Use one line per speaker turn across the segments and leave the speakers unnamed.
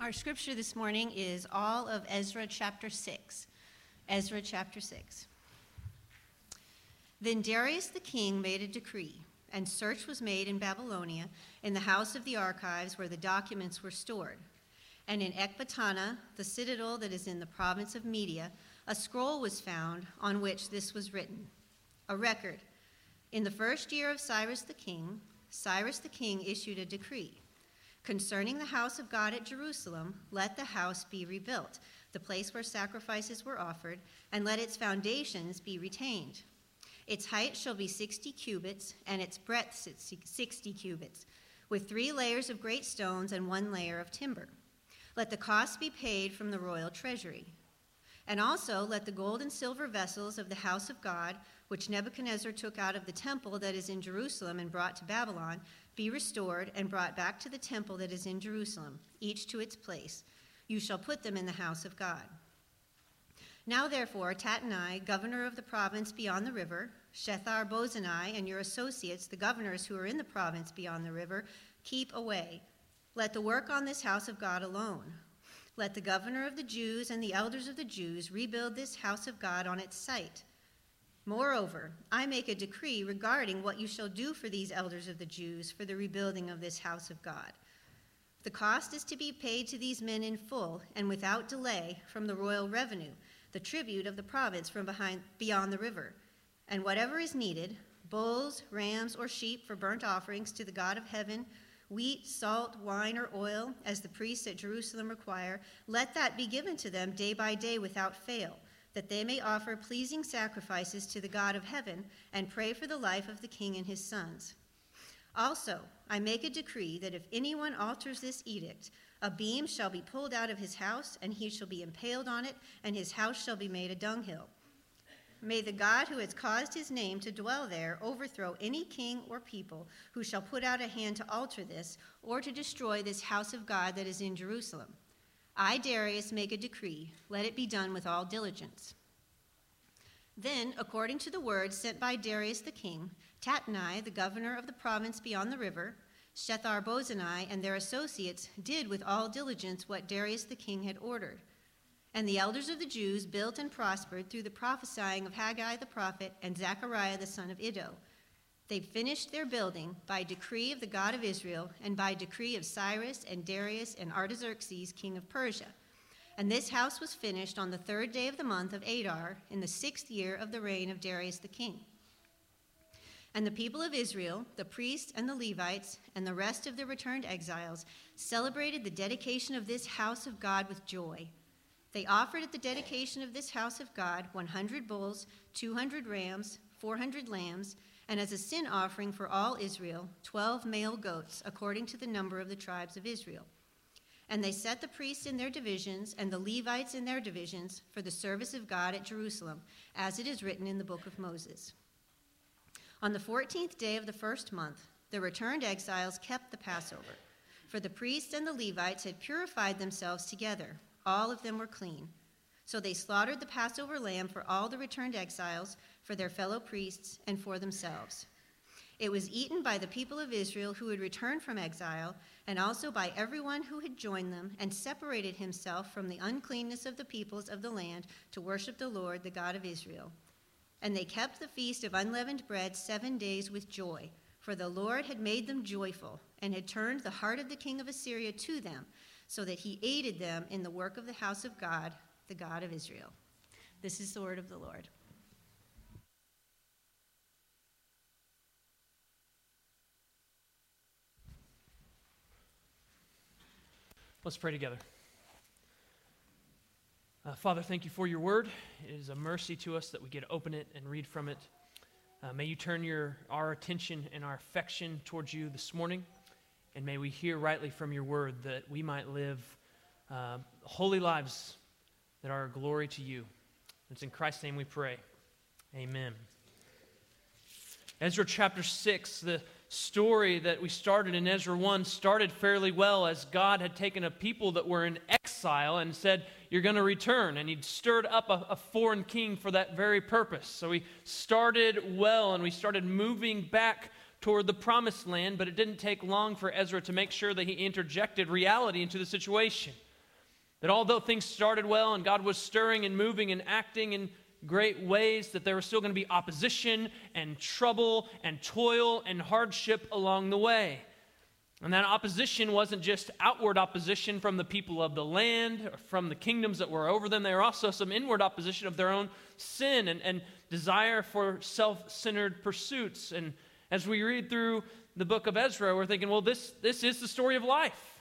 Our scripture this morning is all of Ezra chapter 6. Ezra chapter 6. Then Darius the king made a decree, and search was made in Babylonia in the house of the archives where the documents were stored. And in Ecbatana, the citadel that is in the province of Media, a scroll was found on which this was written a record. In the first year of Cyrus the king, Cyrus the king issued a decree Concerning the house of God at Jerusalem, let the house be rebuilt, the place where sacrifices were offered, and let its foundations be retained. Its height shall be 60 cubits, and its breadth 60 cubits, with three layers of great stones and one layer of timber. Let the cost be paid from the royal treasury. And also let the gold and silver vessels of the house of God, which Nebuchadnezzar took out of the temple that is in Jerusalem and brought to Babylon, be restored and brought back to the temple that is in Jerusalem, each to its place. You shall put them in the house of God. Now, therefore, Tattenai, governor of the province beyond the river, Shethar Bozenai, and your associates, the governors who are in the province beyond the river, keep away. Let the work on this house of God alone. Let the governor of the Jews and the elders of the Jews rebuild this house of God on its site Moreover, I make a decree regarding what you shall do for these elders of the Jews for the rebuilding of this house of God. The cost is to be paid to these men in full and without delay from the royal revenue, the tribute of the province from behind, beyond the river, and whatever is needed bulls, rams, or sheep for burnt offerings to the God of heaven, wheat, salt, wine, or oil, as the priests at Jerusalem require, let that be given to them day by day without fail that they may offer pleasing sacrifices to the God of heaven and pray for the life of the king and his sons. Also, I make a decree that if anyone alters this edict, a beam shall be pulled out of his house, and he shall be impaled on it, and his house shall be made a dunghill. May the God who has caused his name to dwell there overthrow any king or people who shall put out a hand to alter this or to destroy this house of God that is in Jerusalem. I, Darius, make a decree. Let it be done with all diligence. Then, according to the word sent by Darius the king, Tatnai, the governor of the province beyond the river, Shethar Bozenai, and their associates did with all diligence what Darius the king had ordered. And the elders of the Jews built and prospered through the prophesying of Haggai the prophet and Zechariah the son of Iddo they finished their building by decree of the God of Israel and by decree of Cyrus and Darius and Artaxerxes, king of Persia. And this house was finished on the third day of the month of Adar in the sixth year of the reign of Darius the king. And the people of Israel, the priests and the Levites, and the rest of the returned exiles celebrated the dedication of this house of God with joy. They offered at the dedication of this house of God 100 bulls, 200 rams, 400 lambs, and as a sin offering for all Israel, 12 male goats, according to the number of the tribes of Israel. And they set the priests in their divisions and the Levites in their divisions for the service of God at Jerusalem, as it is written in the book of Moses. On the 14th day of the first month, the returned exiles kept the Passover, for the priests and the Levites had purified themselves together. All of them were clean. So they slaughtered the Passover lamb for all the returned exiles for their fellow priests, and for themselves. It was eaten by the people of Israel who had returned from exile, and also by everyone who had joined them and separated himself from the uncleanness of the peoples of the land to worship the Lord, the God of Israel. And they kept the feast of unleavened bread seven days with joy, for the Lord had made them joyful, and had turned the heart of the king of Assyria to them, so that he aided them in the work of the house of God, the God of Israel. This is the word of the Lord.
Let's pray together. Uh, Father, thank you for your word. It is a mercy to us that we get to open it and read from it. Uh, may you turn your, our attention and our affection towards you this morning, and may we hear rightly from your word that we might live uh, holy lives that are a glory to you. It's in Christ's name we pray. Amen. Ezra chapter 6, the story that we started in Ezra 1 started fairly well as God had taken a people that were in exile and said, You're going to return. And He'd stirred up a, a, foreign king for that very purpose. So we started well and we started moving back toward the promised land, but it didn't take long for Ezra to make sure that he interjected reality into the situation. That although things started well and God was stirring and moving and acting in great ways, that there was still going to be opposition and trouble and toil and hardship along the way. And that opposition wasn't just outward opposition from the people of the land or from the kingdoms that were over them. There were also some inward opposition of their own sin and, and desire for self centered pursuits. And as we read through the book of Ezra, we're thinking, well, this, this is the story of life.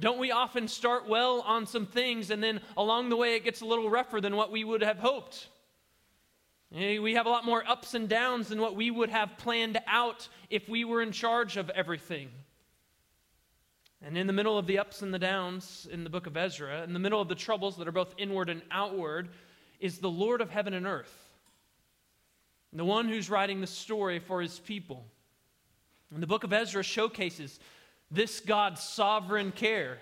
Don't we often start well on some things and then along the way it gets a little rougher than what we would have hoped? Eh, we have a lot more ups and downs than what we would have planned out if we were in charge of everything. And in the middle of the ups and the downs in the book of Ezra, in the middle of the troubles that are both inward and outward, is the Lord of heaven and earth, the one who's writing the story for his people. And the book of Ezra showcases this God's sovereign care,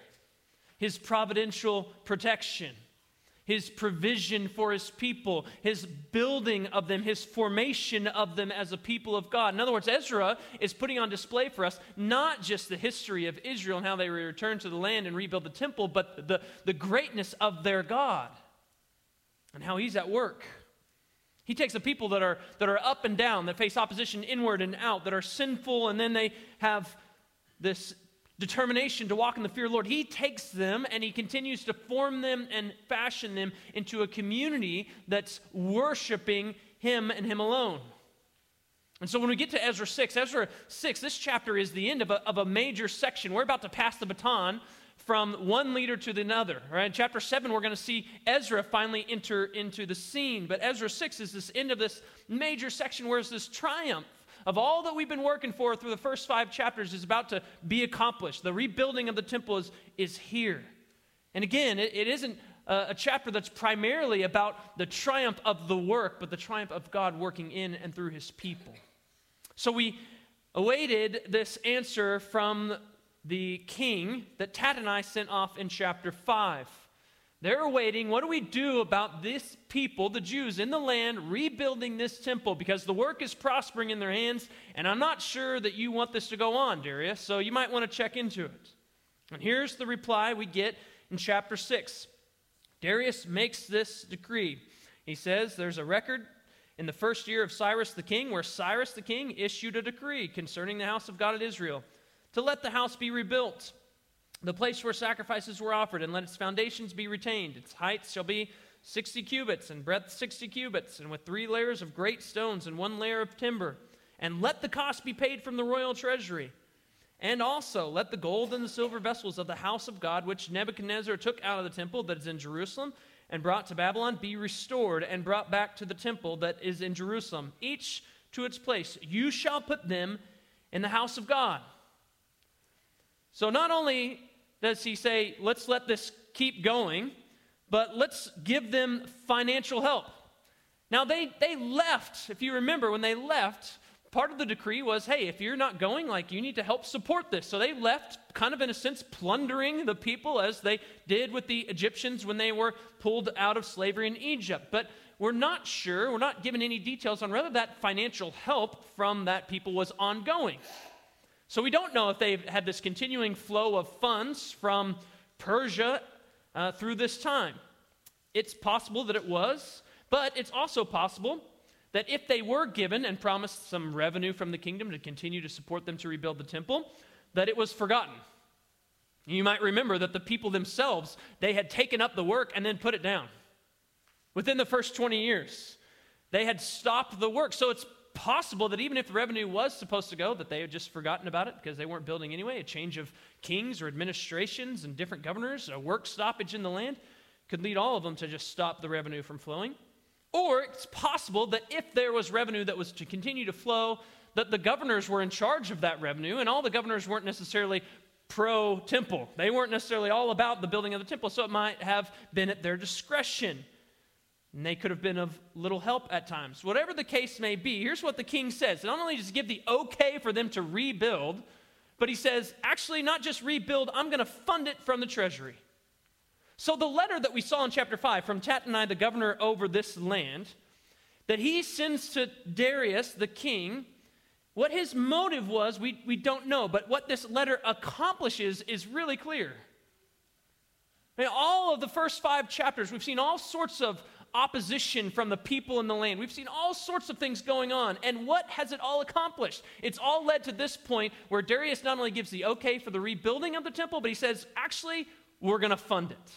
his providential protection his provision for his people, his building of them, his formation of them as a people of God. In other words, Ezra is putting on display for us not just the history of Israel and how they returned to the land and rebuild the temple, but the, the greatness of their God and how he's at work. He takes a people that are, that are up and down, that face opposition inward and out, that are sinful, and then they have this determination to walk in the fear of the Lord, he takes them and he continues to form them and fashion them into a community that's worshiping him and him alone. And so when we get to Ezra 6, Ezra 6, this chapter is the end of a, of a major section. We're about to pass the baton from one leader to the another. Right? In chapter 7, we're going to see Ezra finally enter into the scene. But Ezra 6 is this end of this major section where it's this triumph of all that we've been working for through the first five chapters is about to be accomplished. The rebuilding of the temple is, is here. And again, it, it isn't a, a chapter that's primarily about the triumph of the work, but the triumph of God working in and through his people. So we awaited this answer from the king that Tattenai sent off in chapter 5. They're waiting. What do we do about this people, the Jews in the land, rebuilding this temple? Because the work is prospering in their hands, and I'm not sure that you want this to go on, Darius, so you might want to check into it. And here's the reply we get in chapter 6. Darius makes this decree. He says there's a record in the first year of Cyrus the king where Cyrus the king issued a decree concerning the house of God at Israel to let the house be rebuilt the place where sacrifices were offered, and let its foundations be retained. Its height shall be 60 cubits, and breadth 60 cubits, and with three layers of great stones and one layer of timber. And let the cost be paid from the royal treasury. And also let the gold and the silver vessels of the house of God, which Nebuchadnezzar took out of the temple that is in Jerusalem and brought to Babylon, be restored and brought back to the temple that is in Jerusalem, each to its place. You shall put them in the house of God. So not only does he say, let's let this keep going, but let's give them financial help. Now, they, they left, if you remember, when they left, part of the decree was hey, if you're not going, like, you need to help support this. So they left, kind of in a sense, plundering the people as they did with the Egyptians when they were pulled out of slavery in Egypt. But we're not sure, we're not given any details on whether that financial help from that people was ongoing. So we don't know if they've had this continuing flow of funds from Persia uh, through this time. It's possible that it was, but it's also possible that if they were given and promised some revenue from the kingdom to continue to support them to rebuild the temple, that it was forgotten. You might remember that the people themselves, they had taken up the work and then put it down. Within the first 20 years, they had stopped the work. So it's possible that even if the revenue was supposed to go, that they had just forgotten about it because they weren't building anyway. A change of kings or administrations and different governors, a work stoppage in the land could lead all of them to just stop the revenue from flowing. Or it's possible that if there was revenue that was to continue to flow, that the governors were in charge of that revenue, and all the governors weren't necessarily pro temple. They weren't necessarily all about the building of the temple, so it might have been at their discretion. And they could have been of little help at times. Whatever the case may be, here's what the king says. Not only does he give the okay for them to rebuild, but he says, actually, not just rebuild, I'm going to fund it from the treasury. So the letter that we saw in chapter 5 from Tattenai, the governor over this land, that he sends to Darius, the king, what his motive was, we, we don't know, but what this letter accomplishes is really clear. I mean, all of the first five chapters, we've seen all sorts of opposition from the people in the land. We've seen all sorts of things going on. And what has it all accomplished? It's all led to this point where Darius not only gives the okay for the rebuilding of the temple, but he says, actually, we're going to fund it.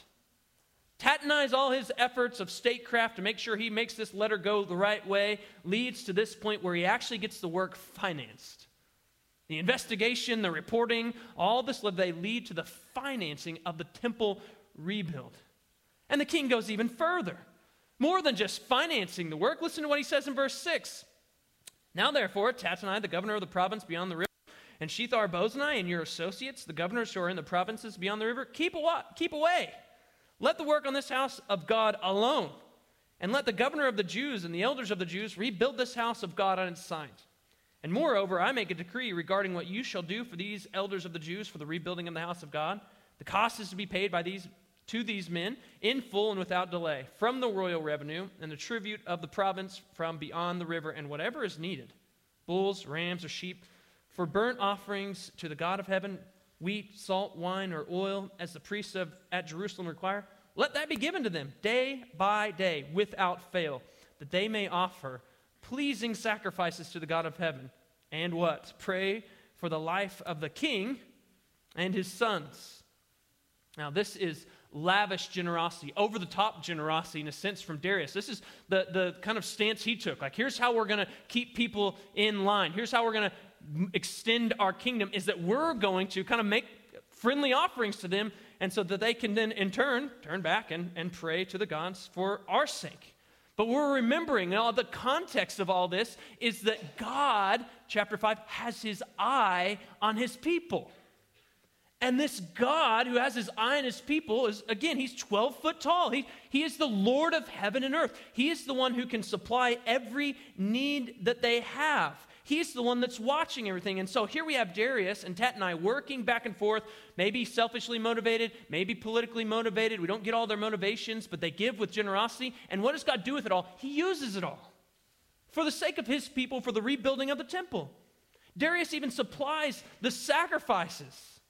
Tattenai's all his efforts of statecraft to make sure he makes this letter go the right way, leads to this point where he actually gets the work financed. The investigation, the reporting, all this they lead to the financing of the temple rebuild. And the king goes even further. More than just financing the work, listen to what he says in verse 6. Now, therefore, Tattenai, the governor of the province beyond the river, and Shethar Boznai and your associates, the governors who are in the provinces beyond the river, keep, awa- keep away. Let the work on this house of God alone. And let the governor of the Jews and the elders of the Jews rebuild this house of God on its site. And moreover, I make a decree regarding what you shall do for these elders of the Jews for the rebuilding of the house of God. The cost is to be paid by these to these men in full and without delay from the royal revenue and the tribute of the province from beyond the river and whatever is needed bulls, rams, or sheep for burnt offerings to the God of heaven, wheat, salt, wine, or oil, as the priests of, at Jerusalem require. Let that be given to them day by day without fail, that they may offer pleasing sacrifices to the God of heaven. And what? Pray for the life of the king and his sons. Now, this is lavish generosity, over the top generosity in a sense from Darius. This is the, the kind of stance he took. Like, here's how we're going to keep people in line. Here's how we're going to extend our kingdom is that we're going to kind of make friendly offerings to them and so that they can then in turn turn back and, and pray to the gods for our sake but we're remembering all the context of all this is that god chapter 5 has his eye on his people and this God who has his eye on his people is, again, he's 12 foot tall. He, he is the Lord of heaven and earth. He is the one who can supply every need that they have. He's the one that's watching everything. And so here we have Darius and Tattenai working back and forth, maybe selfishly motivated, maybe politically motivated. We don't get all their motivations, but they give with generosity. And what does God do with it all? He uses it all for the sake of his people, for the rebuilding of the temple. Darius even supplies the sacrifices.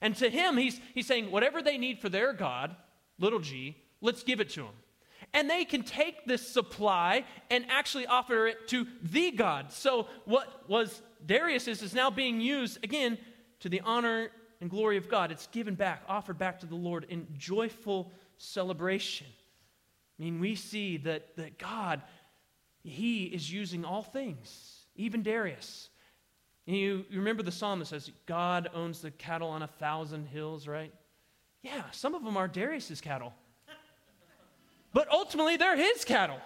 And to him, he's, he's saying, whatever they need for their God, little g, let's give it to them. And they can take this supply and actually offer it to the God. So what was Darius's is now being used, again, to the honor and glory of God. It's given back, offered back to the Lord in joyful celebration. I mean, we see that, that God, He is using all things, even Darius. You, you remember the psalm that says, God owns the cattle on a thousand hills, right? Yeah, some of them are Darius's cattle. But ultimately, they're his cattle.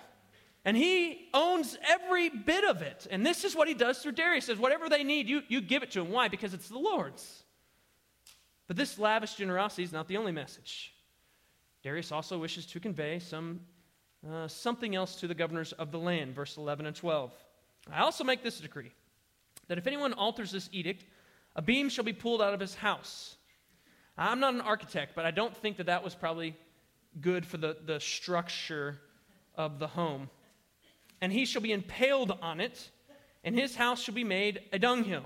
And he owns every bit of it. And this is what he does through Darius. Says, whatever they need, you, you give it to him. Why? Because it's the Lord's. But this lavish generosity is not the only message. Darius also wishes to convey some, uh, something else to the governors of the land, verse 11 and 12. I also make this decree that if anyone alters this edict, a beam shall be pulled out of his house. I'm not an architect, but I don't think that that was probably good for the, the structure of the home. And he shall be impaled on it, and his house shall be made a dunghill.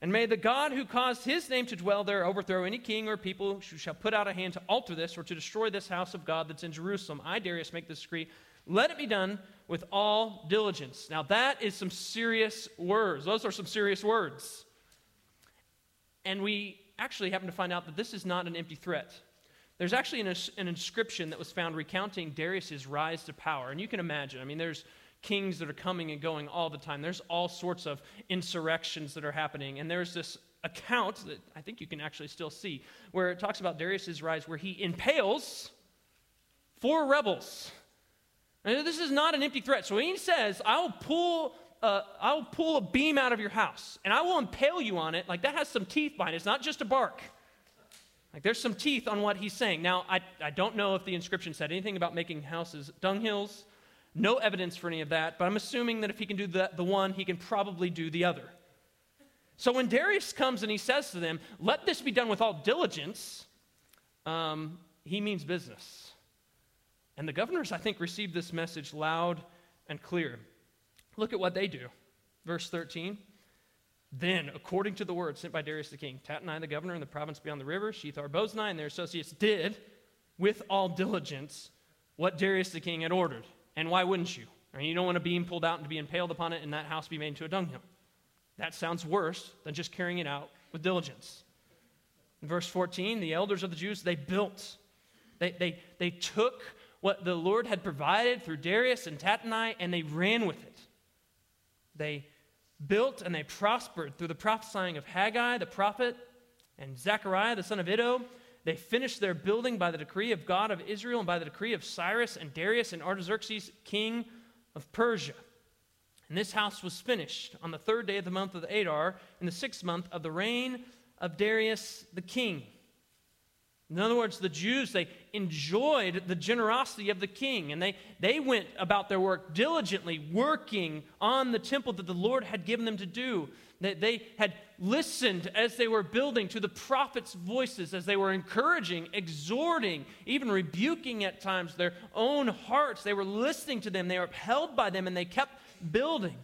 And may the God who caused his name to dwell there overthrow any king or people who shall put out a hand to alter this or to destroy this house of God that's in Jerusalem. I, Darius, make this decree. Let it be done with all diligence. Now, that is some serious words. Those are some serious words. And we actually happen to find out that this is not an empty threat. There's actually an, an inscription that was found recounting Darius's rise to power. And you can imagine, I mean, there's kings that are coming and going all the time. There's all sorts of insurrections that are happening. And there's this account that I think you can actually still see where it talks about Darius's rise, where he impales four rebels and this is not an empty threat. So when he says, I'll pull, uh, I'll pull a beam out of your house and I will impale you on it, like that has some teeth behind it. It's not just a bark. Like there's some teeth on what he's saying. Now, I, I don't know if the inscription said anything about making houses dunghills. No evidence for any of that, but I'm assuming that if he can do the, the one, he can probably do the other. So when Darius comes and he says to them, Let this be done with all diligence, um, he means business. And the governors, I think, received this message loud and clear. Look at what they do. Verse 13. Then, according to the word sent by Darius the king, Tatnai the governor in the province beyond the river, Shethar Boznai and their associates did with all diligence what Darius the king had ordered. And why wouldn't you? I mean, you don't want a beam pulled out and to be impaled upon it and that house be made into a dunghill. That sounds worse than just carrying it out with diligence. In verse 14, the elders of the Jews, they built. They, they, they took what the Lord had provided through Darius and Tattenai and they ran with it. They built and they prospered through the prophesying of Haggai the prophet and Zechariah the son of Iddo. They finished their building by the decree of God of Israel and by the decree of Cyrus and Darius and Artaxerxes, king of Persia. And this house was finished on the third day of the month of Adar, in the sixth month of the reign of Darius the king. In other words, the Jews, they enjoyed the generosity of the king, and they, they went about their work diligently, working on the temple that the Lord had given them to do. That they had listened as they were building to the prophets' voices, as they were encouraging, exhorting, even rebuking at times their own hearts. They were listening to them, they were upheld by them, and they kept building.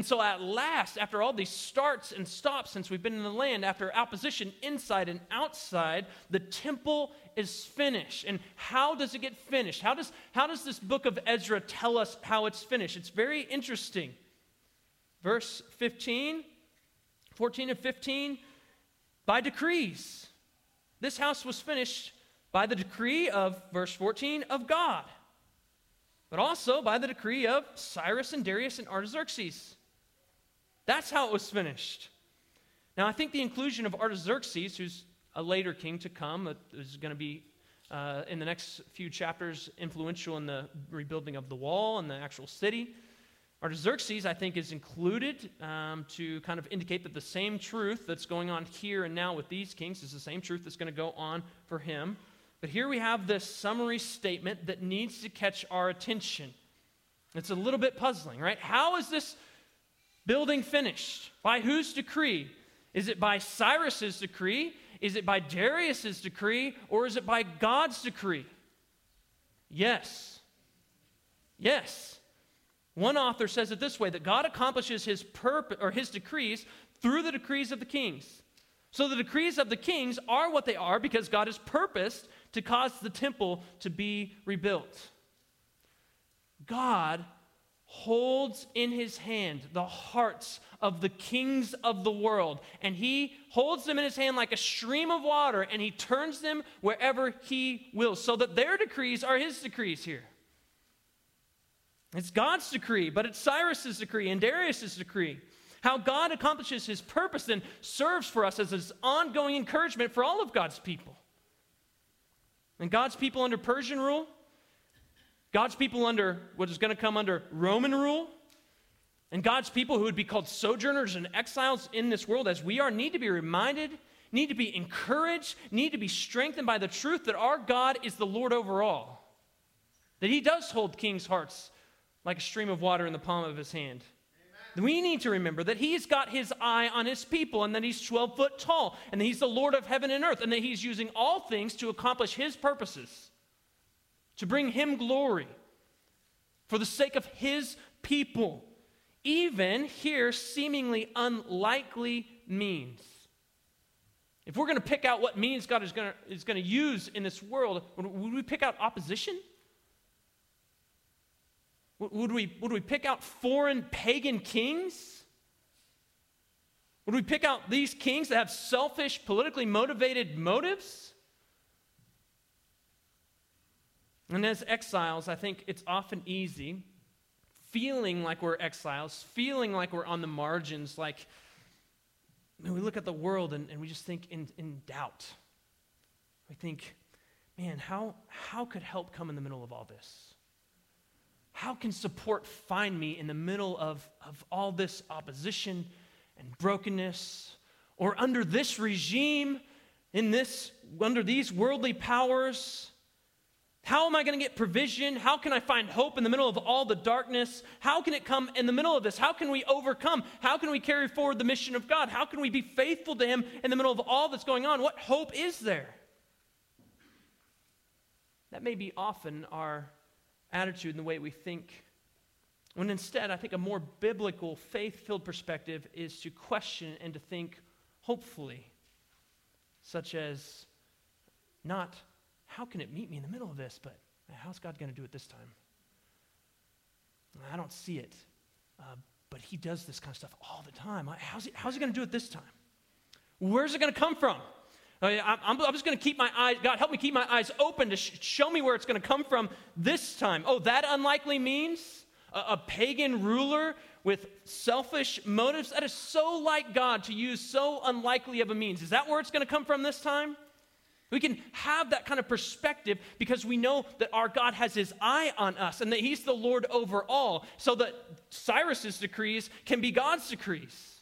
And so, at last, after all these starts and stops since we've been in the land, after opposition inside and outside, the temple is finished. And how does it get finished? How does, how does this book of Ezra tell us how it's finished? It's very interesting. Verse 15, 14 and 15, by decrees. This house was finished by the decree of, verse 14, of God, but also by the decree of Cyrus and Darius and Artaxerxes. That's how it was finished. Now, I think the inclusion of Artaxerxes, who's a later king to come, is going to be uh, in the next few chapters influential in the rebuilding of the wall and the actual city. Artaxerxes, I think, is included um, to kind of indicate that the same truth that's going on here and now with these kings is the same truth that's going to go on for him. But here we have this summary statement that needs to catch our attention. It's a little bit puzzling, right? How is this building finished. By whose decree? Is it by Cyrus's decree? Is it by Darius's decree? Or is it by God's decree? Yes. Yes. One author says it this way that God accomplishes his purpose or his decrees through the decrees of the kings. So the decrees of the kings are what they are because God has purposed to cause the temple to be rebuilt. God holds in his hand the hearts of the kings of the world. And he holds them in his hand like a stream of water, and he turns them wherever he will, so that their decrees are his decrees here. It's God's decree, but it's Cyrus's decree and Darius's decree. How God accomplishes his purpose and serves for us as his ongoing encouragement for all of God's people. And God's people under Persian rule, God's people under what is going to come under Roman rule, and God's people who would be called sojourners and exiles in this world, as we are, need to be reminded, need to be encouraged, need to be strengthened by the truth that our God is the Lord over all. That He does hold kings' hearts like a stream of water in the palm of His hand. Amen. We need to remember that He's got His eye on His people and that He's 12 foot tall and that He's the Lord of heaven and earth and that He's using all things to accomplish His purposes to bring him glory for the sake of his people, even here seemingly unlikely means. If we're going to pick out what means God is going to, is going to use in this world, would we pick out opposition? Would we, would we pick out foreign pagan kings? Would we pick out these kings that have selfish, politically motivated motives? And as exiles, I think it's often easy feeling like we're exiles, feeling like we're on the margins, like we look at the world and, and we just think in, in doubt. We think, man, how, how could help come in the middle of all this? How can support find me in the middle of, of all this opposition and brokenness? Or under this regime, in this, under these worldly powers? How am I going to get provision? How can I find hope in the middle of all the darkness? How can it come in the middle of this? How can we overcome? How can we carry forward the mission of God? How can we be faithful to Him in the middle of all that's going on? What hope is there? That may be often our attitude and the way we think. When instead, I think a more biblical, faith filled perspective is to question and to think hopefully, such as not how can it meet me in the middle of this? But how's God going to do it this time? I don't see it. Uh, but he does this kind of stuff all the time. How's he, how's he going to do it this time? Where's it going to come from? I, I'm, I'm just going to keep my eyes, God, help me keep my eyes open to sh- show me where it's going to come from this time. Oh, that unlikely means a, a pagan ruler with selfish motives? That is so like God to use so unlikely of a means. Is that where it's going to come from this time? We can have that kind of perspective because we know that our God has his eye on us and that he's the Lord over all, so that Cyrus's decrees can be God's decrees.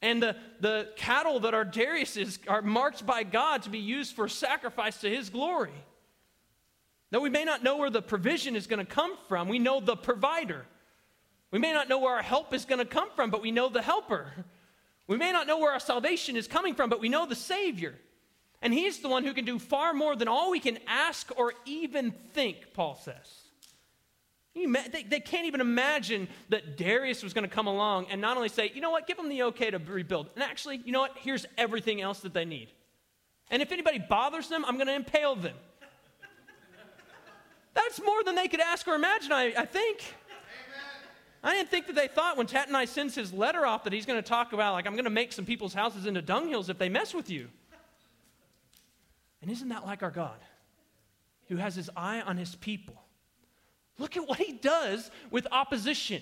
And the, the cattle that are Darius's are marked by God to be used for sacrifice to his glory. Though we may not know where the provision is going to come from, we know the provider. We may not know where our help is going to come from, but we know the helper. We may not know where our salvation is coming from, but we know the Savior. And He's the one who can do far more than all we can ask or even think, Paul says. They, can't even imagine that Darius was going to come along and not only say, you know what, give them the okay to rebuild. And actually, you know what, here's everything else that they need. And if anybody bothers them, I'm going to impale them. That's more than they could ask or imagine, I, I think. I didn't think that they thought when Tattenai sends his letter off that he's going to talk about, like, I'm going to make some people's houses into dunghills if they mess with you. And isn't that like our God, who has his eye on his people? Look at what he does with opposition.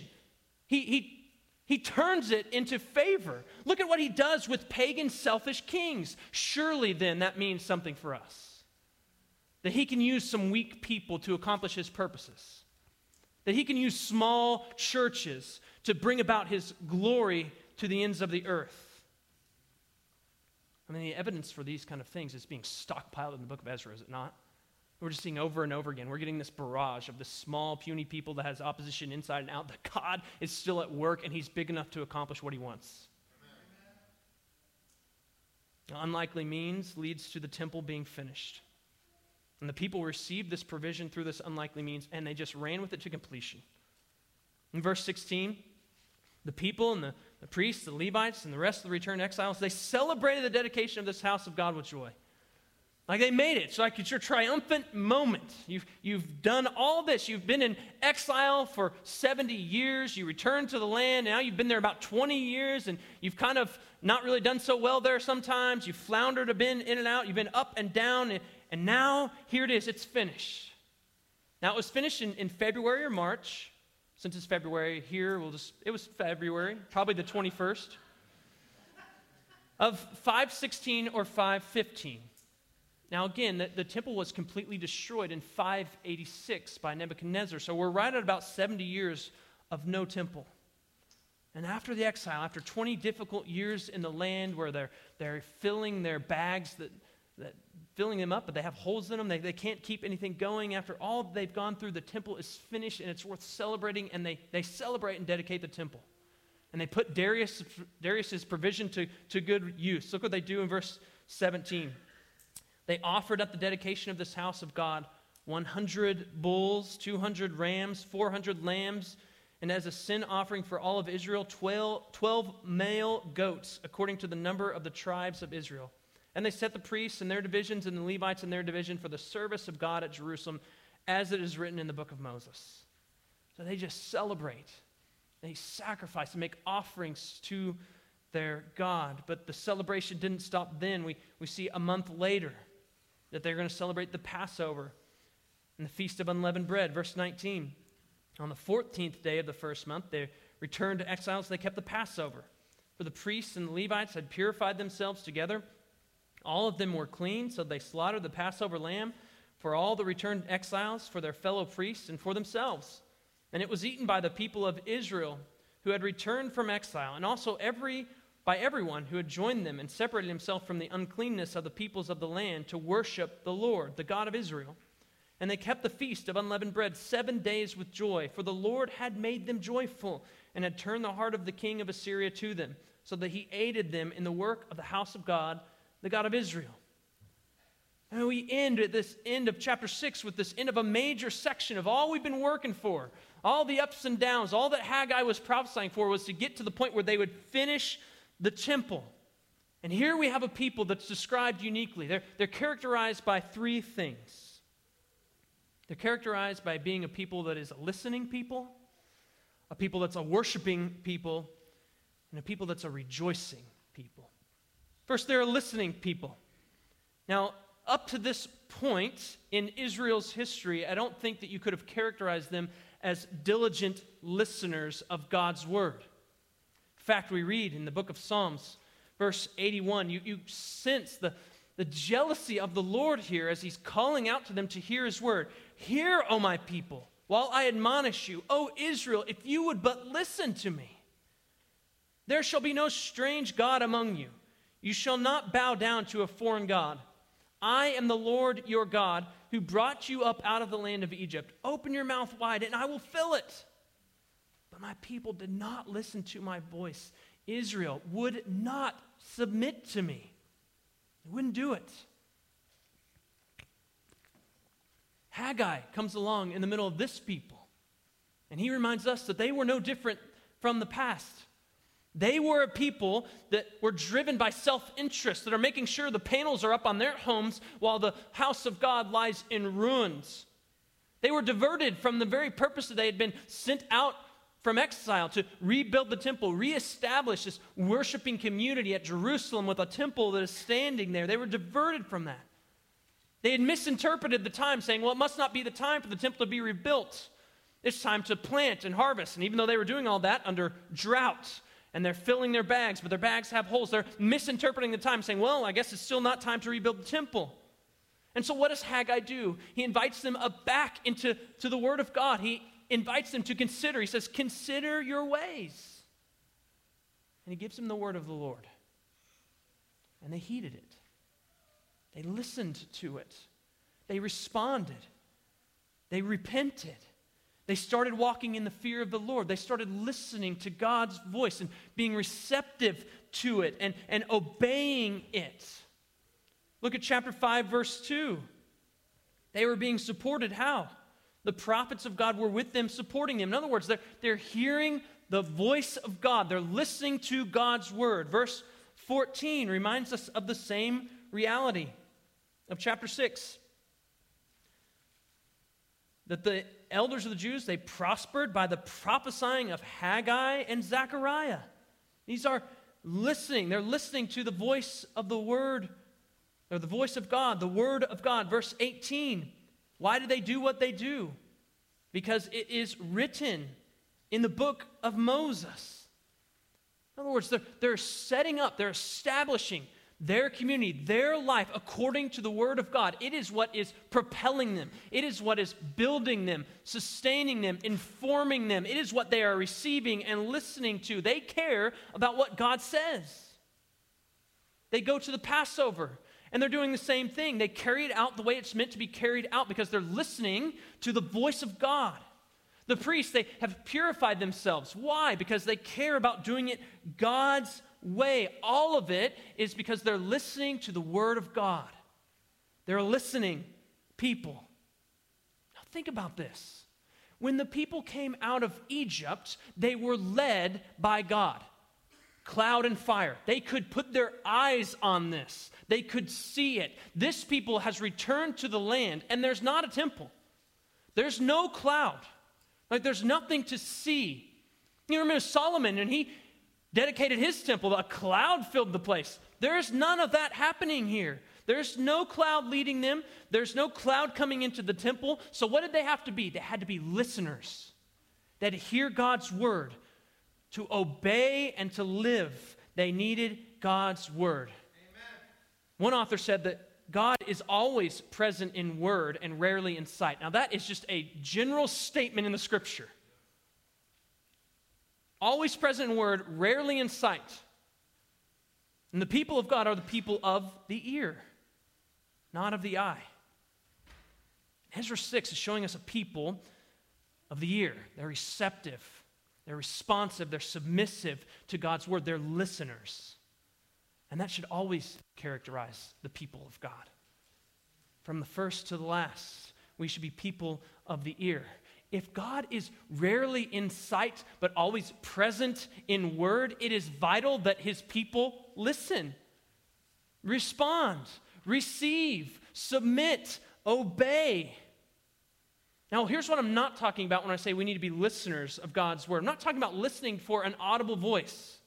He, he, he turns it into favor. Look at what he does with pagan, selfish kings. Surely, then, that means something for us. That he can use some weak people to accomplish his purposes. That he can use small churches to bring about his glory to the ends of the earth. I mean, the evidence for these kind of things is being stockpiled in the book of Ezra, is it not? We're just seeing over and over again. We're getting this barrage of this small, puny people that has opposition inside and out, that God is still at work and he's big enough to accomplish what he wants. Unlikely means leads to the temple being finished. And the people received this provision through this unlikely means, and they just ran with it to completion. In verse 16, the people and the, the priests, the Levites, and the rest of the returned exiles, they celebrated the dedication of this house of God with joy. Like they made it. Like it's your triumphant moment. You've, you've done all this. You've been in exile for 70 years. You returned to the land. Now you've been there about 20 years and you've kind of not really done so well there sometimes. You've floundered, have been in and out. You've been up and down. And, and now here it is. It's finished. Now it was finished in, in February or March. Since it's February, here we'll just, it was February, probably the 21st of 516 or 515. Now, again, the, the, temple was completely destroyed in 586 by Nebuchadnezzar. So we're right at about 70 years of no temple. And after the exile, after 20 difficult years in the land where they're, they're filling their bags, that, that, filling them up, but they have holes in them, they, they can't keep anything going. After all they've gone through, the temple is finished and it's worth celebrating, and they, they celebrate and dedicate the temple. And they put Darius, Darius's provision to, to good use. Look what they do in verse 17. They offered up the dedication of this house of God 100 bulls, 200 rams, 400 lambs, and as a sin offering for all of Israel, 12, 12 male goats, according to the number of the tribes of Israel. And they set the priests and their divisions and the Levites and their division for the service of God at Jerusalem, as it is written in the book of Moses. So they just celebrate. They sacrifice and make offerings to their God. But the celebration didn't stop then. We, we see a month later that they're going to celebrate the Passover and the Feast of Unleavened Bread. Verse 19. On the 14th day of the first month, they returned to exiles. They kept the Passover. For the priests and the Levites had purified themselves together. All of them were clean, so they slaughtered the Passover lamb for all the returned exiles, for their fellow priests, and for themselves. And it was eaten by the people of Israel who had returned from exile, and also every by everyone who had joined them and separated himself from the uncleanness of the peoples of the land to worship the Lord, the God of Israel. And they kept the feast of unleavened bread seven days with joy, for the Lord had made them joyful and had turned the heart of the king of Assyria to them, so that he aided them in the work of the house of God, the God of Israel. And we end at this end of chapter 6 with this end of a major section of all we've been working for, all the ups and downs, all that Haggai was prophesying for was to get to the point where they would finish the temple. And here we have a people that's described uniquely. They're, they're characterized by three things. They're characterized by being a people that is a listening people, a people that's a worshiping people, and a people that's a rejoicing people. First, they're listening people. Now, up to this point in Israel's history, I don't think that you could have characterized them as diligent listeners of God's word. In fact, we read in the book of Psalms, verse 81, you, you sense the, the jealousy of the Lord here as he's calling out to them to hear his word. Hear, O my people, while I admonish you, O Israel, if you would but listen to me. There shall be no strange God among you. You shall not bow down to a foreign God. I am the Lord your God who brought you up out of the land of Egypt. Open your mouth wide, and I will fill it. But my people did not listen to my voice. Israel would not submit to me, they wouldn't do it. Haggai comes along in the middle of this people, and he reminds us that they were no different from the past. They were a people that were driven by self interest, that are making sure the panels are up on their homes while the house of God lies in ruins. They were diverted from the very purpose that they had been sent out from exile to rebuild the temple, reestablish this worshiping community at Jerusalem with a temple that is standing there. They were diverted from that. They had misinterpreted the time, saying, well, it must not be the time for the temple to be rebuilt. It's time to plant and harvest. And even though they were doing all that under drought, and they're filling their bags, but their bags have holes, they're misinterpreting the time, saying, well, I guess it's still not time to rebuild the temple. And so, what does Haggai do? He invites them back into to the Word of God. He invites them to consider. He says, Consider your ways. And he gives them the word of the Lord. And they heeded it, they listened to it, they responded, they repented. They started walking in the fear of the Lord. They started listening to God's voice and being receptive to it and, and obeying it. Look at chapter 5, verse 2. They were being supported how? The prophets of God were with them, supporting them. In other words, they're, they're hearing the voice of God, they're listening to God's word. Verse 14 reminds us of the same reality of chapter 6 that the elders of the Jews they prospered by the prophesying of Haggai and Zechariah. These are listening. They're listening to the voice of the word or the voice of God, the word of God. Verse 18. Why do they do what they do? Because it is written in the book of Moses. In other words, they're, they're setting up, they're establishing their community, their life according to the Word of God. It is what is propelling them, it is what is building them, sustaining them, informing them. It is what they are receiving and listening to. They care about what God says. They go to the Passover and they're doing the same thing. They carry it out the way it's meant to be carried out because they're listening to the voice of God. The priests, they have purified themselves. Why? Because they care about doing it God's way. All of it is because they're listening to the Word of God. They're listening people. Now, think about this. When the people came out of Egypt, they were led by God cloud and fire. They could put their eyes on this, they could see it. This people has returned to the land, and there's not a temple, there's no cloud. Like, there's nothing to see. You remember Solomon, and he dedicated his temple, a cloud filled the place. There's none of that happening here. There's no cloud leading them. There's no cloud coming into the temple. So, what did they have to be? They had to be listeners that hear God's word, to obey and to live, they needed God's word. Amen. One author said that God is always present in word and rarely in sight. Now, that is just a general statement in the scripture. Always present in word, rarely in sight. And the people of God are the people of the ear, not of the eye. Ezra 6 is showing us a people of the ear. They're receptive, they're responsive, they're submissive to God's word, they're listeners. And that should always characterize the people of God. From the first to the last, we should be people of the ear. If God is rarely in sight but always present in word, it is vital that his people listen. respond, receive, submit, obey. Now, here's what I'm not talking about when I say we need to be listeners of God's word. I'm not talking about listening for an audible voice.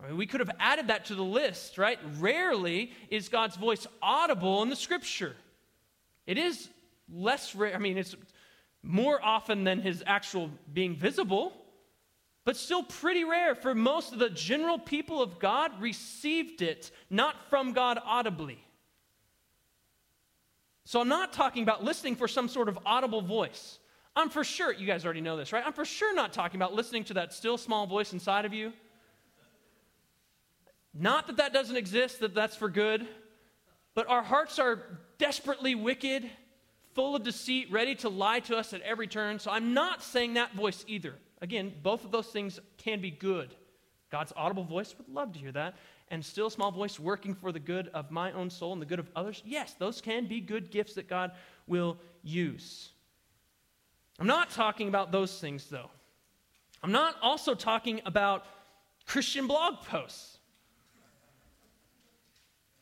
I mean, we could have added that to the list, right? Rarely is God's voice audible in the scripture. It is less rare, I mean, it's more often than his actual being visible, but still pretty rare for most of the general people of God received it, not from God audibly. So I'm not talking about listening for some sort of audible voice. I'm for sure, you guys already know this, right? I'm for sure not talking about listening to that still small voice inside of you. Not that that doesn't exist, that that's for good, but our hearts are desperately wicked, full of deceit, ready to lie to us at every turn. So I'm not saying that voice either. Again, both of those things can be good. God's audible voice would love to hear that and still small voice working for the good of my own soul and the good of others, yes, those can be good gifts that God will use. I'm not talking about those things, though. I'm not also talking about Christian blog posts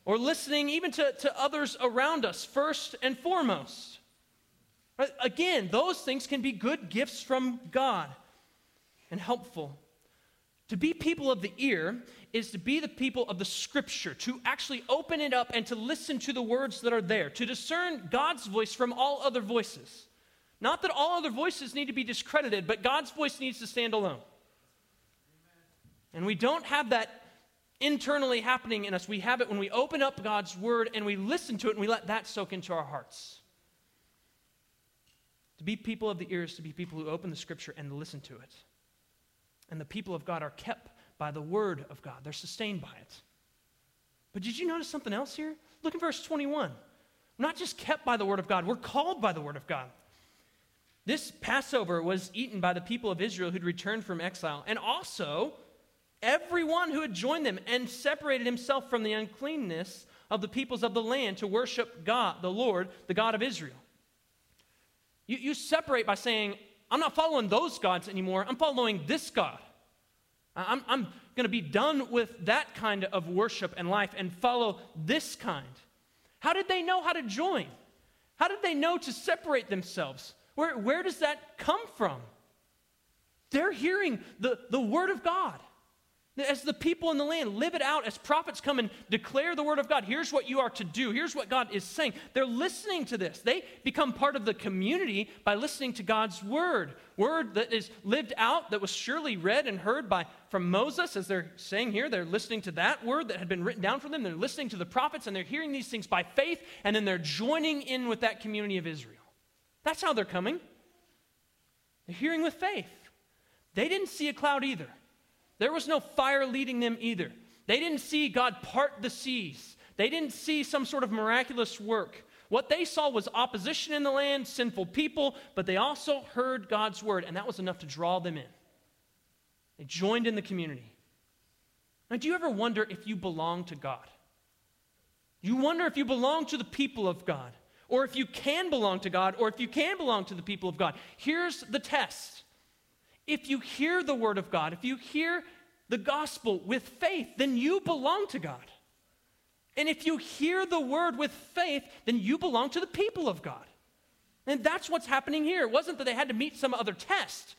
or listening even to, to others around us first and foremost. Again, those things can be good gifts from God and helpful. To be people of the ear is to be the people of the scripture, to actually open it up and to listen to the words that are there, to discern God's voice from all other voices. Not that all other voices need to be discredited, but God's voice needs to stand alone. And we don't have that internally happening in us. We have it when we open up God's word and we listen to it and we let that soak into our hearts. To be people of the ears, to be people who open the scripture and listen to it. And the people of God are kept by the word of God, they're sustained by it. But did you notice something else here? Look in verse 21. We're not just kept by the word of God, we're called by the word of God. This Passover was eaten by the people of Israel who'd returned from exile, and also everyone who had joined them and separated himself from the uncleanness of the peoples of the land to worship God, the Lord, the God of Israel. You, you separate by saying, I'm not following those gods anymore. I'm following this God. I'm, I'm going to be done with that kind of worship and life and follow this kind. How did they know how to join? How did they know to separate themselves? Where, where does that come from? They're hearing the, the Word of God. As the people in the land live it out, as prophets come and declare the word of God, here's what you are to do. Here's what God is saying. They're listening to this. They become part of the community by listening to God's word. Word that is lived out, that was surely read and heard by from Moses, as they're saying here. They're listening to that word that had been written down for them. They're listening to the prophets, and they're hearing these things by faith, and then they're joining in with that community of Israel. That's how they're coming. They're hearing with faith. They didn't see a cloud either. There was no fire leading them either. They didn't see God part the seas, they didn't see some sort of miraculous work. What they saw was opposition in the land, sinful people, but they also heard God's word, and that was enough to draw them in. They joined in the community. Now, do you ever wonder if you belong to God? You wonder if you belong to the people of God, or if you can belong to God, or if you can belong to the people of God. Here's the test if you hear the word of God, if you hear the gospel with faith, then you belong to God. And if you hear the word with faith, then you belong to the people of God. And that's what's happening here. It wasn't that they had to meet some other test,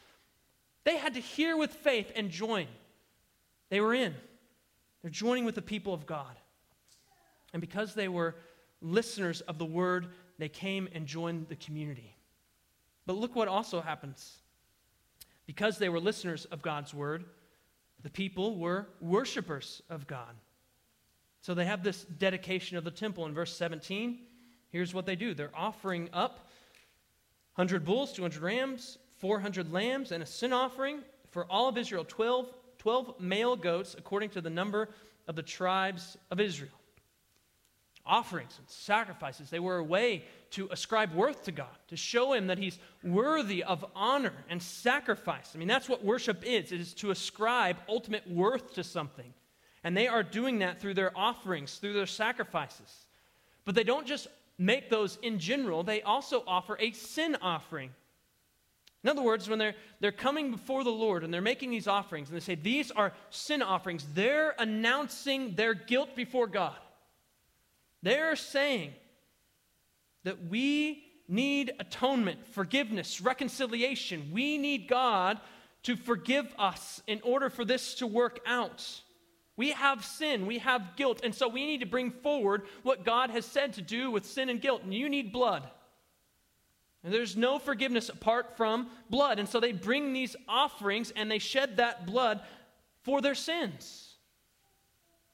they had to hear with faith and join. They were in. They're joining with the people of God. And because they were listeners of the word, they came and joined the community. But look what also happens. Because they were listeners of God's word, the people were worshipers of God. So they have this dedication of the temple in verse 17. Here's what they do they're offering up 100 bulls, 200 rams, 400 lambs, and a sin offering for all of Israel 12, 12 male goats according to the number of the tribes of Israel offerings and sacrifices. They were a way to ascribe worth to God, to show Him that He's worthy of honor and sacrifice. I mean, that's what worship is it is to ascribe ultimate worth to something. And they are doing that through their offerings, through their sacrifices. But they don't just make those in general, they also offer a sin offering. In other words, when they're, they're coming before the Lord and they're making these offerings and they say, These are sin offerings, they're announcing their guilt before God. They're saying that we need atonement, forgiveness, reconciliation. We need God to forgive us in order for this to work out. We have sin, we have guilt, and so we need to bring forward what God has said to do with sin and guilt. And you need blood. And there's no forgiveness apart from blood. And so they bring these offerings and they shed that blood for their sins.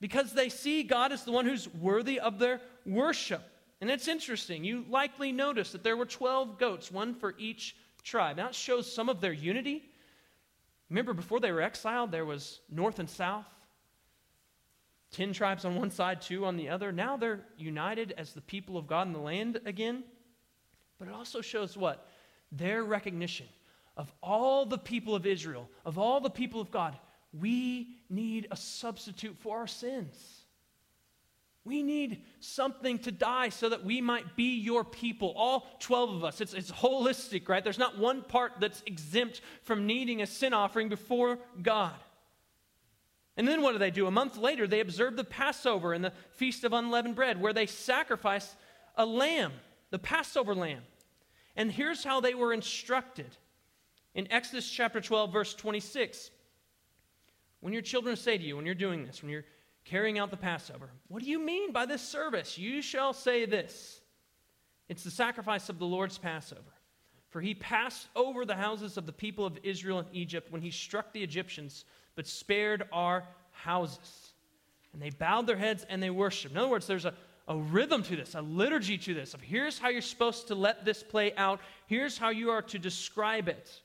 Because they see God as the one who's worthy of their worship. And it's interesting. You likely noticed that there were 12 goats, one for each tribe. Now it shows some of their unity. Remember, before they were exiled, there was north and south, 10 tribes on one side, two on the other. Now they're united as the people of God in the land again. But it also shows what? Their recognition of all the people of Israel, of all the people of God. We need a substitute for our sins. We need something to die so that we might be your people, all 12 of us. It's, it's holistic, right? There's not one part that's exempt from needing a sin offering before God. And then what do they do? A month later, they observe the Passover and the Feast of Unleavened Bread, where they sacrifice a lamb the Passover lamb. And here's how they were instructed in Exodus chapter 12, verse 26. When your children say to you, when you're doing this, when you're carrying out the Passover, what do you mean by this service? You shall say this it's the sacrifice of the Lord's Passover. For he passed over the houses of the people of Israel in Egypt when he struck the Egyptians, but spared our houses. And they bowed their heads and they worshiped. In other words, there's a, a rhythm to this, a liturgy to this, of here's how you're supposed to let this play out, here's how you are to describe it.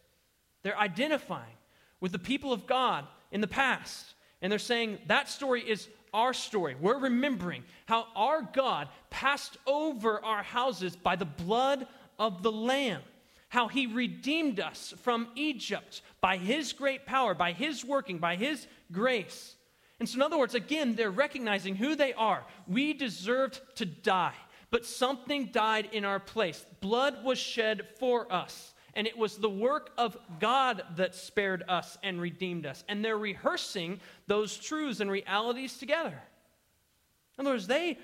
They're identifying with the people of God in the past, and they're saying that story is our story. We're remembering how our God passed over our houses by the blood of the Lamb, how he redeemed us from Egypt by his great power, by his working, by his grace. And so, in other words, again, they're recognizing who they are. We deserved to die, but something died in our place. Blood was shed for us. And it was the work of God that spared us and redeemed us. And they're rehearsing those truths and realities together. In other words, they,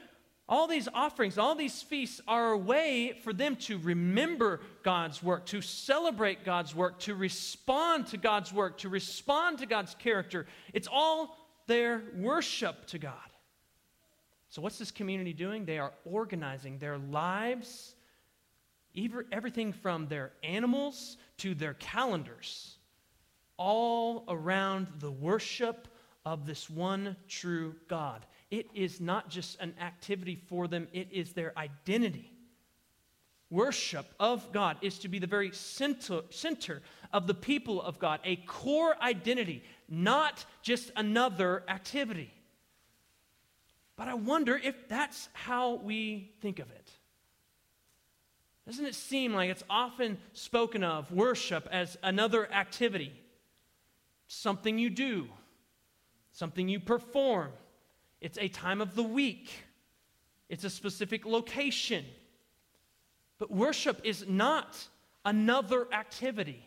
all these offerings, all these feasts are a way for them to remember God's work, to celebrate God's work, to respond to God's work, to respond to God's character. It's all their worship to God. So, what's this community doing? They are organizing their lives, everything from their animals to their calendars, all around the worship of this one true God. It is not just an activity for them, it is their identity. Worship of God is to be the very center, center of the people of God, a core identity, not just another activity. But I wonder if that's how we think of it. Doesn't it seem like it's often spoken of worship as another activity? Something you do, something you perform. It's a time of the week, it's a specific location. But worship is not another activity.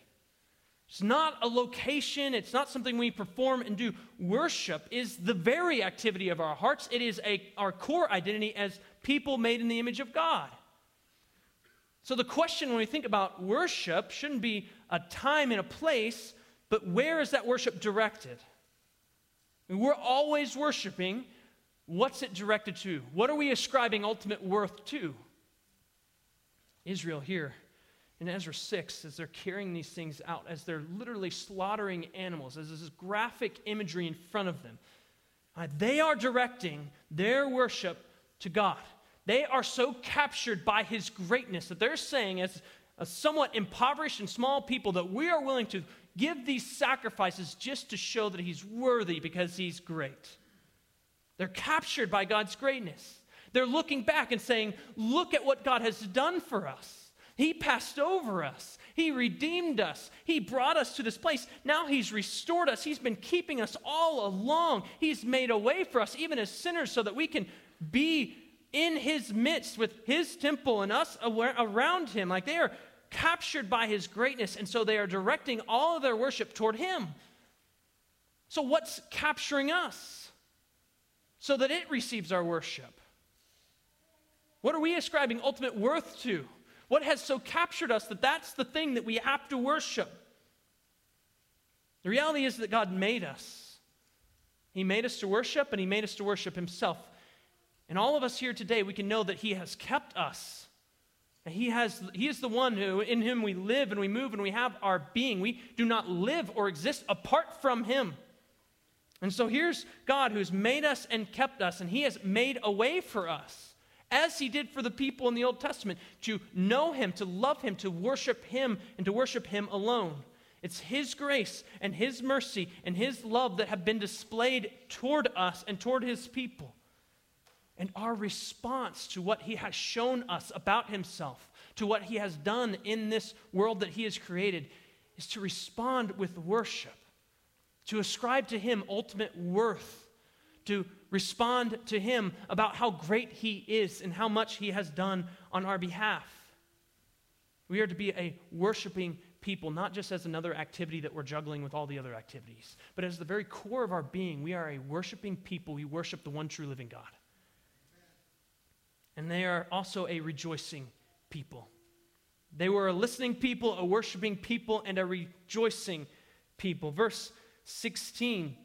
It's not a location, it's not something we perform and do. Worship is the very activity of our hearts, it is a, our core identity as people made in the image of God. So, the question when we think about worship shouldn't be a time and a place, but where is that worship directed? we're always worshiping. What's it directed to? What are we ascribing ultimate worth to? Israel here in Ezra 6 as they're carrying these things out, as they're literally slaughtering animals, as this graphic imagery in front of them. Uh, they are directing their worship to God. They are so captured by his greatness that they're saying, as a somewhat impoverished and small people, that we are willing to give these sacrifices just to show that he's worthy because he's great. They're captured by God's greatness. They're looking back and saying, Look at what God has done for us. He passed over us. He redeemed us. He brought us to this place. Now He's restored us. He's been keeping us all along. He's made a way for us, even as sinners, so that we can be in His midst with His temple and us around Him. Like they are captured by his greatness, and so they are directing all of their worship toward him. So, what's capturing us so that it receives our worship? What are we ascribing ultimate worth to? What has so captured us that that's the thing that we have to worship? The reality is that God made us. He made us to worship, and He made us to worship Himself. And all of us here today, we can know that He has kept us. And he, has, he is the one who, in whom we live and we move and we have our being. We do not live or exist apart from Him. And so here's God who's made us and kept us, and He has made a way for us, as He did for the people in the Old Testament, to know Him, to love Him, to worship Him, and to worship Him alone. It's His grace and His mercy and His love that have been displayed toward us and toward His people. And our response to what He has shown us about Himself, to what He has done in this world that He has created, is to respond with worship, to ascribe to Him ultimate worth, to respond to Him about how great He is and how much He has done on our behalf. We are to be a worshiping people, not just as another activity that we're juggling with all the other activities, but as the very core of our being, we are a worshiping people. We worship the one true living God. And they are also a rejoicing people. They were a listening people, a worshiping people, and a rejoicing people. Verse 16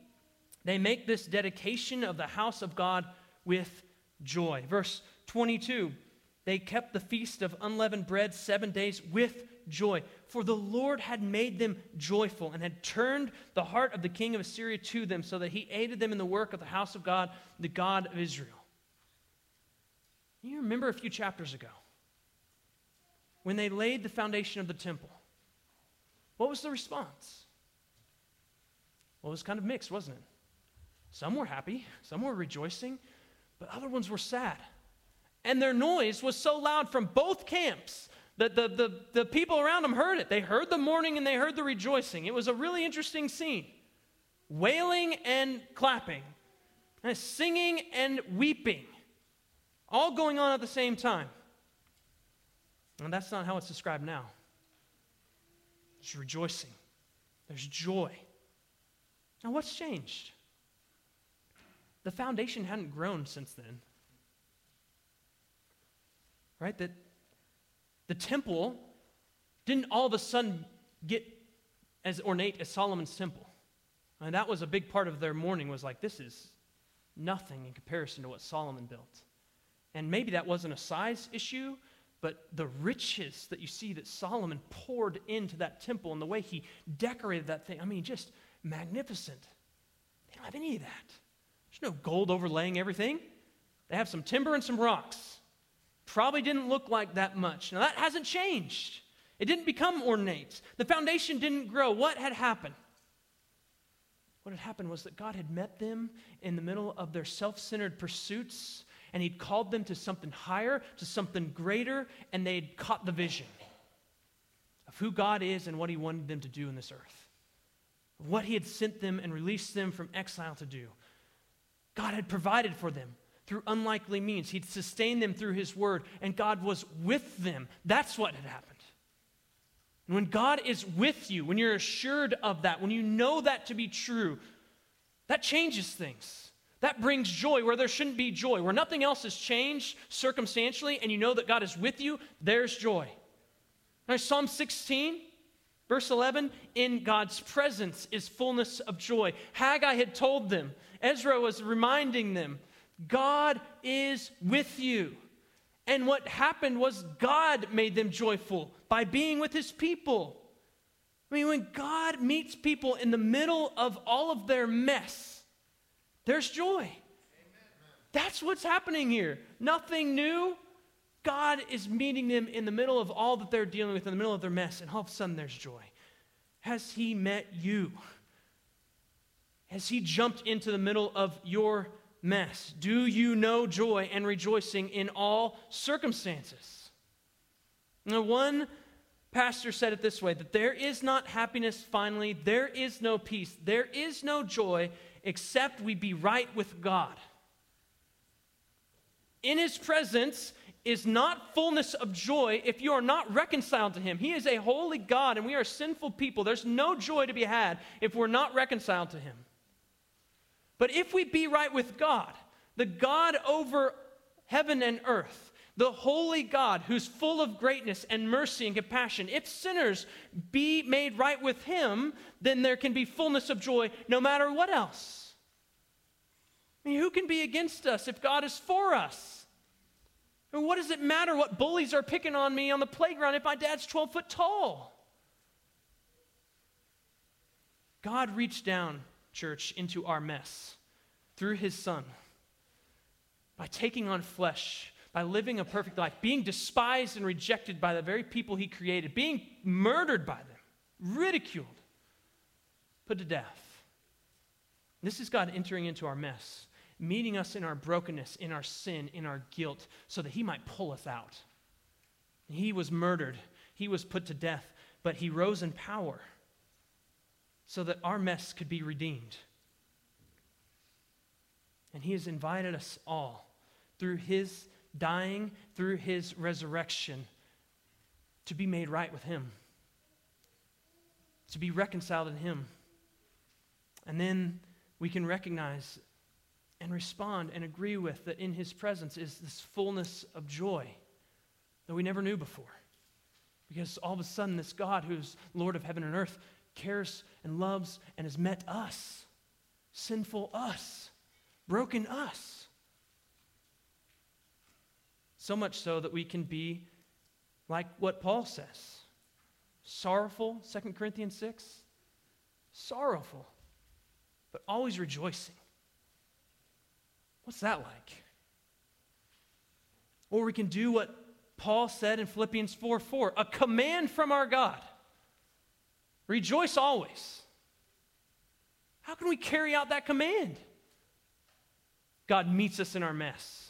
they make this dedication of the house of God with joy. Verse 22 they kept the feast of unleavened bread seven days with joy. For the Lord had made them joyful and had turned the heart of the king of Assyria to them, so that he aided them in the work of the house of God, the God of Israel. You remember a few chapters ago when they laid the foundation of the temple. What was the response? Well, it was kind of mixed, wasn't it? Some were happy, some were rejoicing, but other ones were sad. And their noise was so loud from both camps that the, the, the people around them heard it. They heard the mourning and they heard the rejoicing. It was a really interesting scene wailing and clapping, and singing and weeping, all going on at the same time. And that's not how it's described now. There's rejoicing, there's joy. Now, what's changed? The foundation hadn't grown since then. Right? That the temple didn't all of a sudden get as ornate as Solomon's temple. And that was a big part of their mourning was like, this is nothing in comparison to what Solomon built. And maybe that wasn't a size issue, but the riches that you see that Solomon poured into that temple and the way he decorated that thing, I mean, just magnificent. They don't have any of that. There's no gold overlaying everything. They have some timber and some rocks. Probably didn't look like that much. Now, that hasn't changed. It didn't become ornate. The foundation didn't grow. What had happened? What had happened was that God had met them in the middle of their self centered pursuits, and He'd called them to something higher, to something greater, and they'd caught the vision of who God is and what He wanted them to do in this earth, what He had sent them and released them from exile to do. God had provided for them through unlikely means. He'd sustained them through His word, and God was with them. That's what had happened. And when God is with you, when you're assured of that, when you know that to be true, that changes things. That brings joy where there shouldn't be joy. Where nothing else has changed circumstantially, and you know that God is with you, there's joy. Now, Psalm 16, verse 11 In God's presence is fullness of joy. Haggai had told them, Ezra was reminding them God is with you. And what happened was God made them joyful by being with his people. I mean, when God meets people in the middle of all of their mess, there's joy. That's what's happening here. Nothing new. God is meeting them in the middle of all that they're dealing with, in the middle of their mess, and all of a sudden there's joy. Has He met you? Has He jumped into the middle of your mess? Do you know joy and rejoicing in all circumstances? Now, one pastor said it this way that there is not happiness finally, there is no peace, there is no joy except we be right with God. In his presence, is not fullness of joy if you are not reconciled to Him. He is a holy God, and we are sinful people. There's no joy to be had if we're not reconciled to Him. But if we be right with God, the God over heaven and earth, the holy God who's full of greatness and mercy and compassion, if sinners be made right with Him, then there can be fullness of joy no matter what else. I mean, who can be against us if God is for us? What does it matter what bullies are picking on me on the playground if my dad's 12 foot tall? God reached down, church, into our mess through his son by taking on flesh, by living a perfect life, being despised and rejected by the very people he created, being murdered by them, ridiculed, put to death. This is God entering into our mess meeting us in our brokenness, in our sin, in our guilt, so that he might pull us out. He was murdered, he was put to death, but he rose in power so that our mess could be redeemed. And he has invited us all through his dying, through his resurrection, to be made right with him, to be reconciled in him. And then we can recognize and respond and agree with that in his presence is this fullness of joy that we never knew before. Because all of a sudden, this God who's Lord of heaven and earth cares and loves and has met us, sinful us, broken us. So much so that we can be like what Paul says sorrowful, 2 Corinthians 6, sorrowful, but always rejoicing What's that like? Or we can do what Paul said in Philippians 4 4, a command from our God. Rejoice always. How can we carry out that command? God meets us in our mess.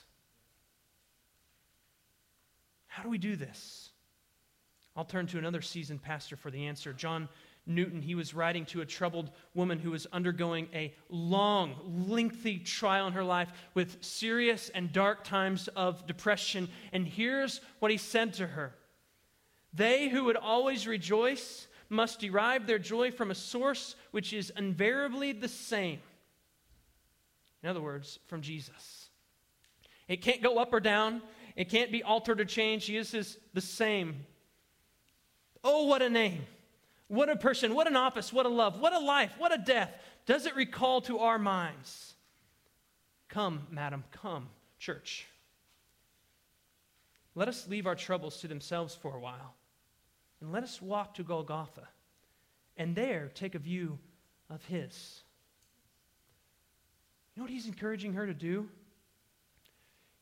How do we do this? I'll turn to another seasoned pastor for the answer. John Newton, he was writing to a troubled woman who was undergoing a long, lengthy trial in her life with serious and dark times of depression. And here's what he said to her They who would always rejoice must derive their joy from a source which is invariably the same. In other words, from Jesus. It can't go up or down, it can't be altered or changed. Jesus is the same. Oh, what a name! What a person, what an office, what a love, what a life, what a death. Does it recall to our minds? Come, madam, come, church. Let us leave our troubles to themselves for a while, and let us walk to Golgotha, and there take a view of His. You know what He's encouraging her to do?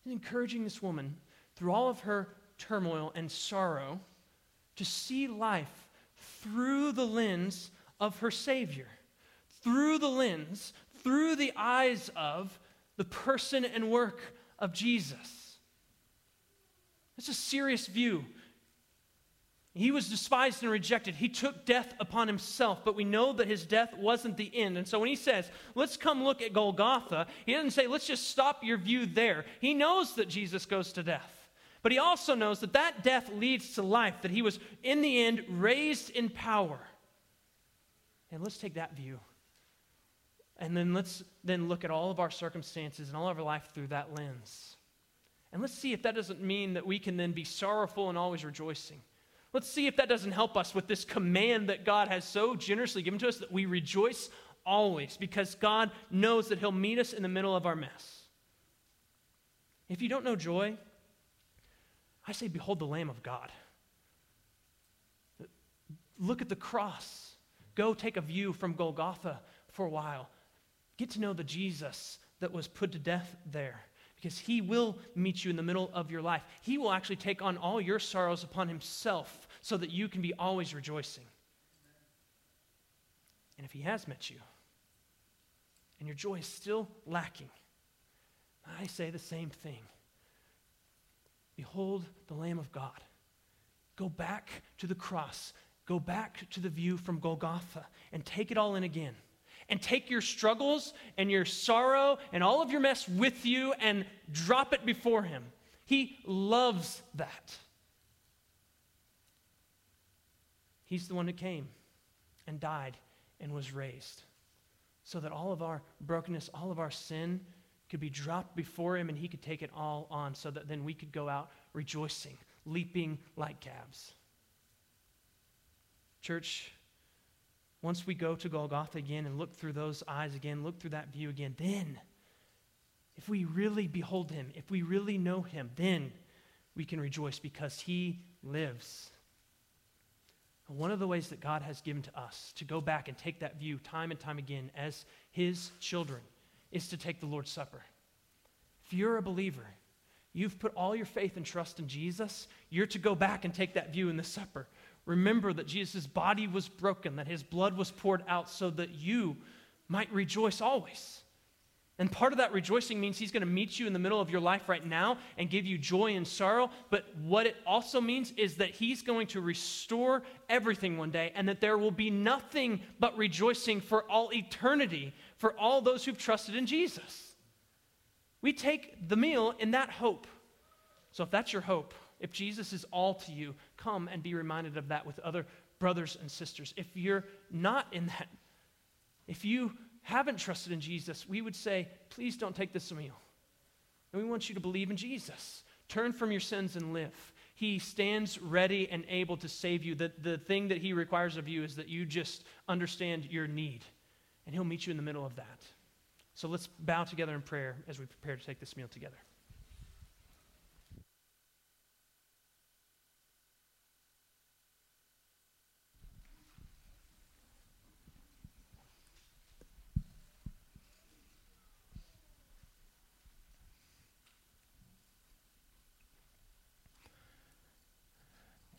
Encouraging this woman, through all of her turmoil and sorrow, to see life through the lens of her Savior, through the lens, through the eyes of the person and work of Jesus. It's a serious view. He was despised and rejected. He took death upon himself, but we know that his death wasn't the end. And so when he says, let's come look at Golgotha, he doesn't say, let's just stop your view there. He knows that Jesus goes to death. But he also knows that that death leads to life, that he was, in the end, raised in power. And let's take that view. And then let's then look at all of our circumstances and all of our life through that lens. And let's see if that doesn't mean that we can then be sorrowful and always rejoicing. Let's see if that doesn't help us with this command that God has so generously given to us that we rejoice always because God knows that He'll meet us in the middle of our mess. If you don't know joy, I say, Behold the Lamb of God. Look at the cross. Go take a view from Golgotha for a while. Get to know the Jesus that was put to death there because he will meet you in the middle of your life. He will actually take on all your sorrows upon himself so that you can be always rejoicing. And if he has met you and your joy is still lacking, I say the same thing. Behold the Lamb of God. Go back to the cross. Go back to the view from Golgotha and take it all in again. And take your struggles and your sorrow and all of your mess with you and drop it before Him. He loves that. He's the one who came and died and was raised so that all of our brokenness, all of our sin could be dropped before him and he could take it all on so that then we could go out rejoicing, leaping like calves. Church, once we go to Golgotha again and look through those eyes again, look through that view again, then, if we really behold him, if we really know him, then we can rejoice because he lives. One of the ways that God has given to us to go back and take that view time and time again as his children is to take the Lord's Supper. If you're a believer, you've put all your faith and trust in Jesus, you're to go back and take that view in the supper. Remember that Jesus' body was broken, that his blood was poured out so that you might rejoice always. And part of that rejoicing means he's going to meet you in the middle of your life right now and give you joy and sorrow. But what it also means is that he's going to restore everything one day and that there will be nothing but rejoicing for all eternity for all those who've trusted in Jesus. We take the meal in that hope. So if that's your hope, if Jesus is all to you, come and be reminded of that with other brothers and sisters. If you're not in that, if you haven't trusted in Jesus, we would say, please don't take this meal. And we want you to believe in Jesus. Turn from your sins and live. He stands ready and able to save you. The, the thing that He requires of you is that you just understand your need, and He'll meet you in the middle of that. So let's bow together in prayer as we prepare to take this meal together.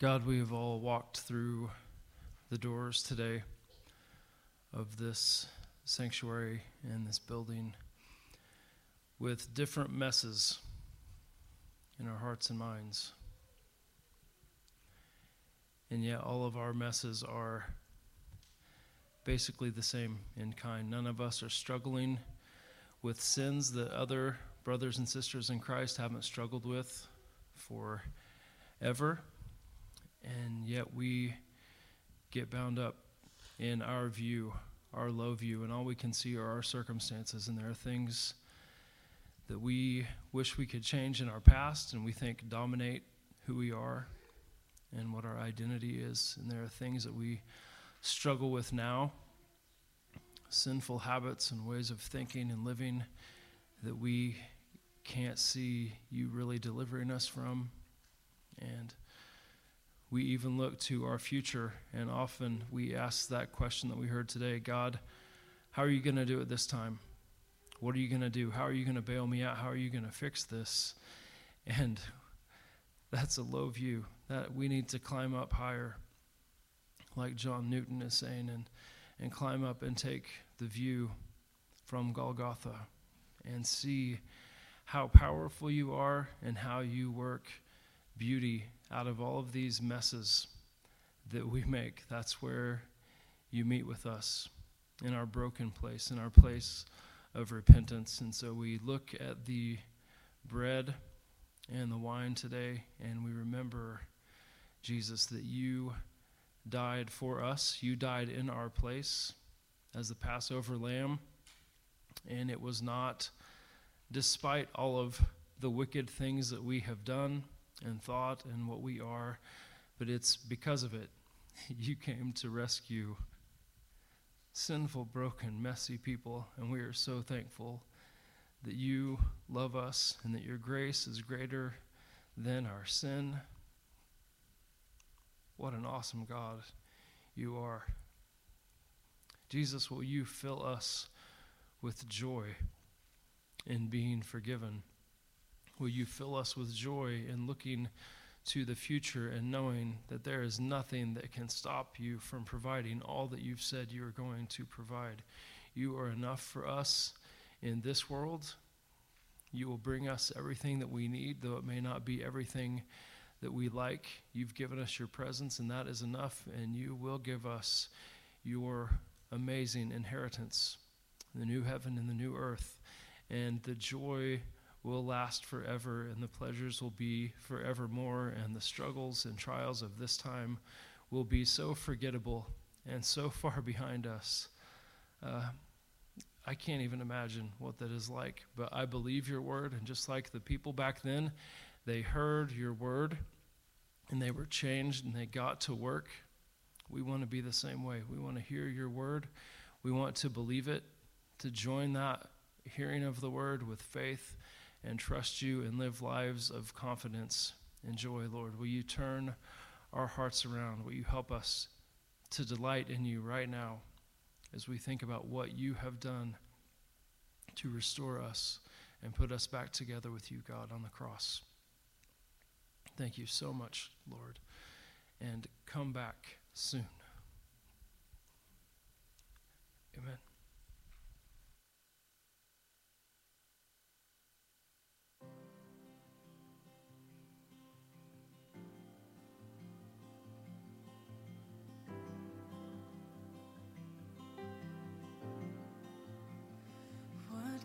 God, we have all walked through the doors today of this sanctuary and this building with different messes in our hearts and minds. And yet, all of our messes are basically the same in kind. None of us are struggling with sins that other brothers and sisters in Christ haven't struggled with forever and yet we get bound up in our view, our low view, and all we can see are our circumstances. And there are things that we wish we could change in our past and we think dominate who we are and what our identity is. And there are things that we struggle with now sinful habits and ways of thinking and living that we can't see you really delivering us from. And we even look to our future, and often we ask that question that we heard today God, how are you going to do it this time? What are you going to do? How are you going to bail me out? How are you going to fix this? And that's a low view that we need to climb up higher, like John Newton is saying, and, and climb up and take the view from Golgotha and see how powerful you are and how you work beauty out of all of these messes that we make. That's where you meet with us in our broken place, in our place of repentance. And so we look at the bread and the wine today, and we remember, Jesus, that you died for us. You died in our place as the Passover lamb. And it was not despite all of the wicked things that we have done and thought and what we are, but it's because of it. You came to rescue sinful, broken, messy people, and we are so thankful that you love us and that your grace is greater than our sin. What an awesome God you are. Jesus, will you fill us with joy in being forgiven? Will you fill us with joy in looking to the future and knowing that there is nothing that can stop you from providing all that you've said you are going to provide? You are enough for us in this world. You will bring us everything that we need, though it may not be everything that we like. You've given us your presence, and that is enough, and you will give us your amazing inheritance, the new heaven and the new earth, and the joy will last forever, and the pleasures will be forevermore, and the struggles and trials of this time will be so forgettable and so far behind us. Uh, I can't even imagine what that is like, but I believe your word, and just like the people back then, they heard your word and they were changed and they got to work. We want to be the same way. We want to hear your word. We want to believe it, to join that hearing of the word with faith and trust you and live lives of confidence and joy, Lord. Will you turn our hearts around? Will you help us to delight in you right now as we think about what you have done to restore us and put us back together with you, God, on the cross? Thank you so much, Lord, and come back soon. Amen.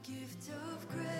gift of grace.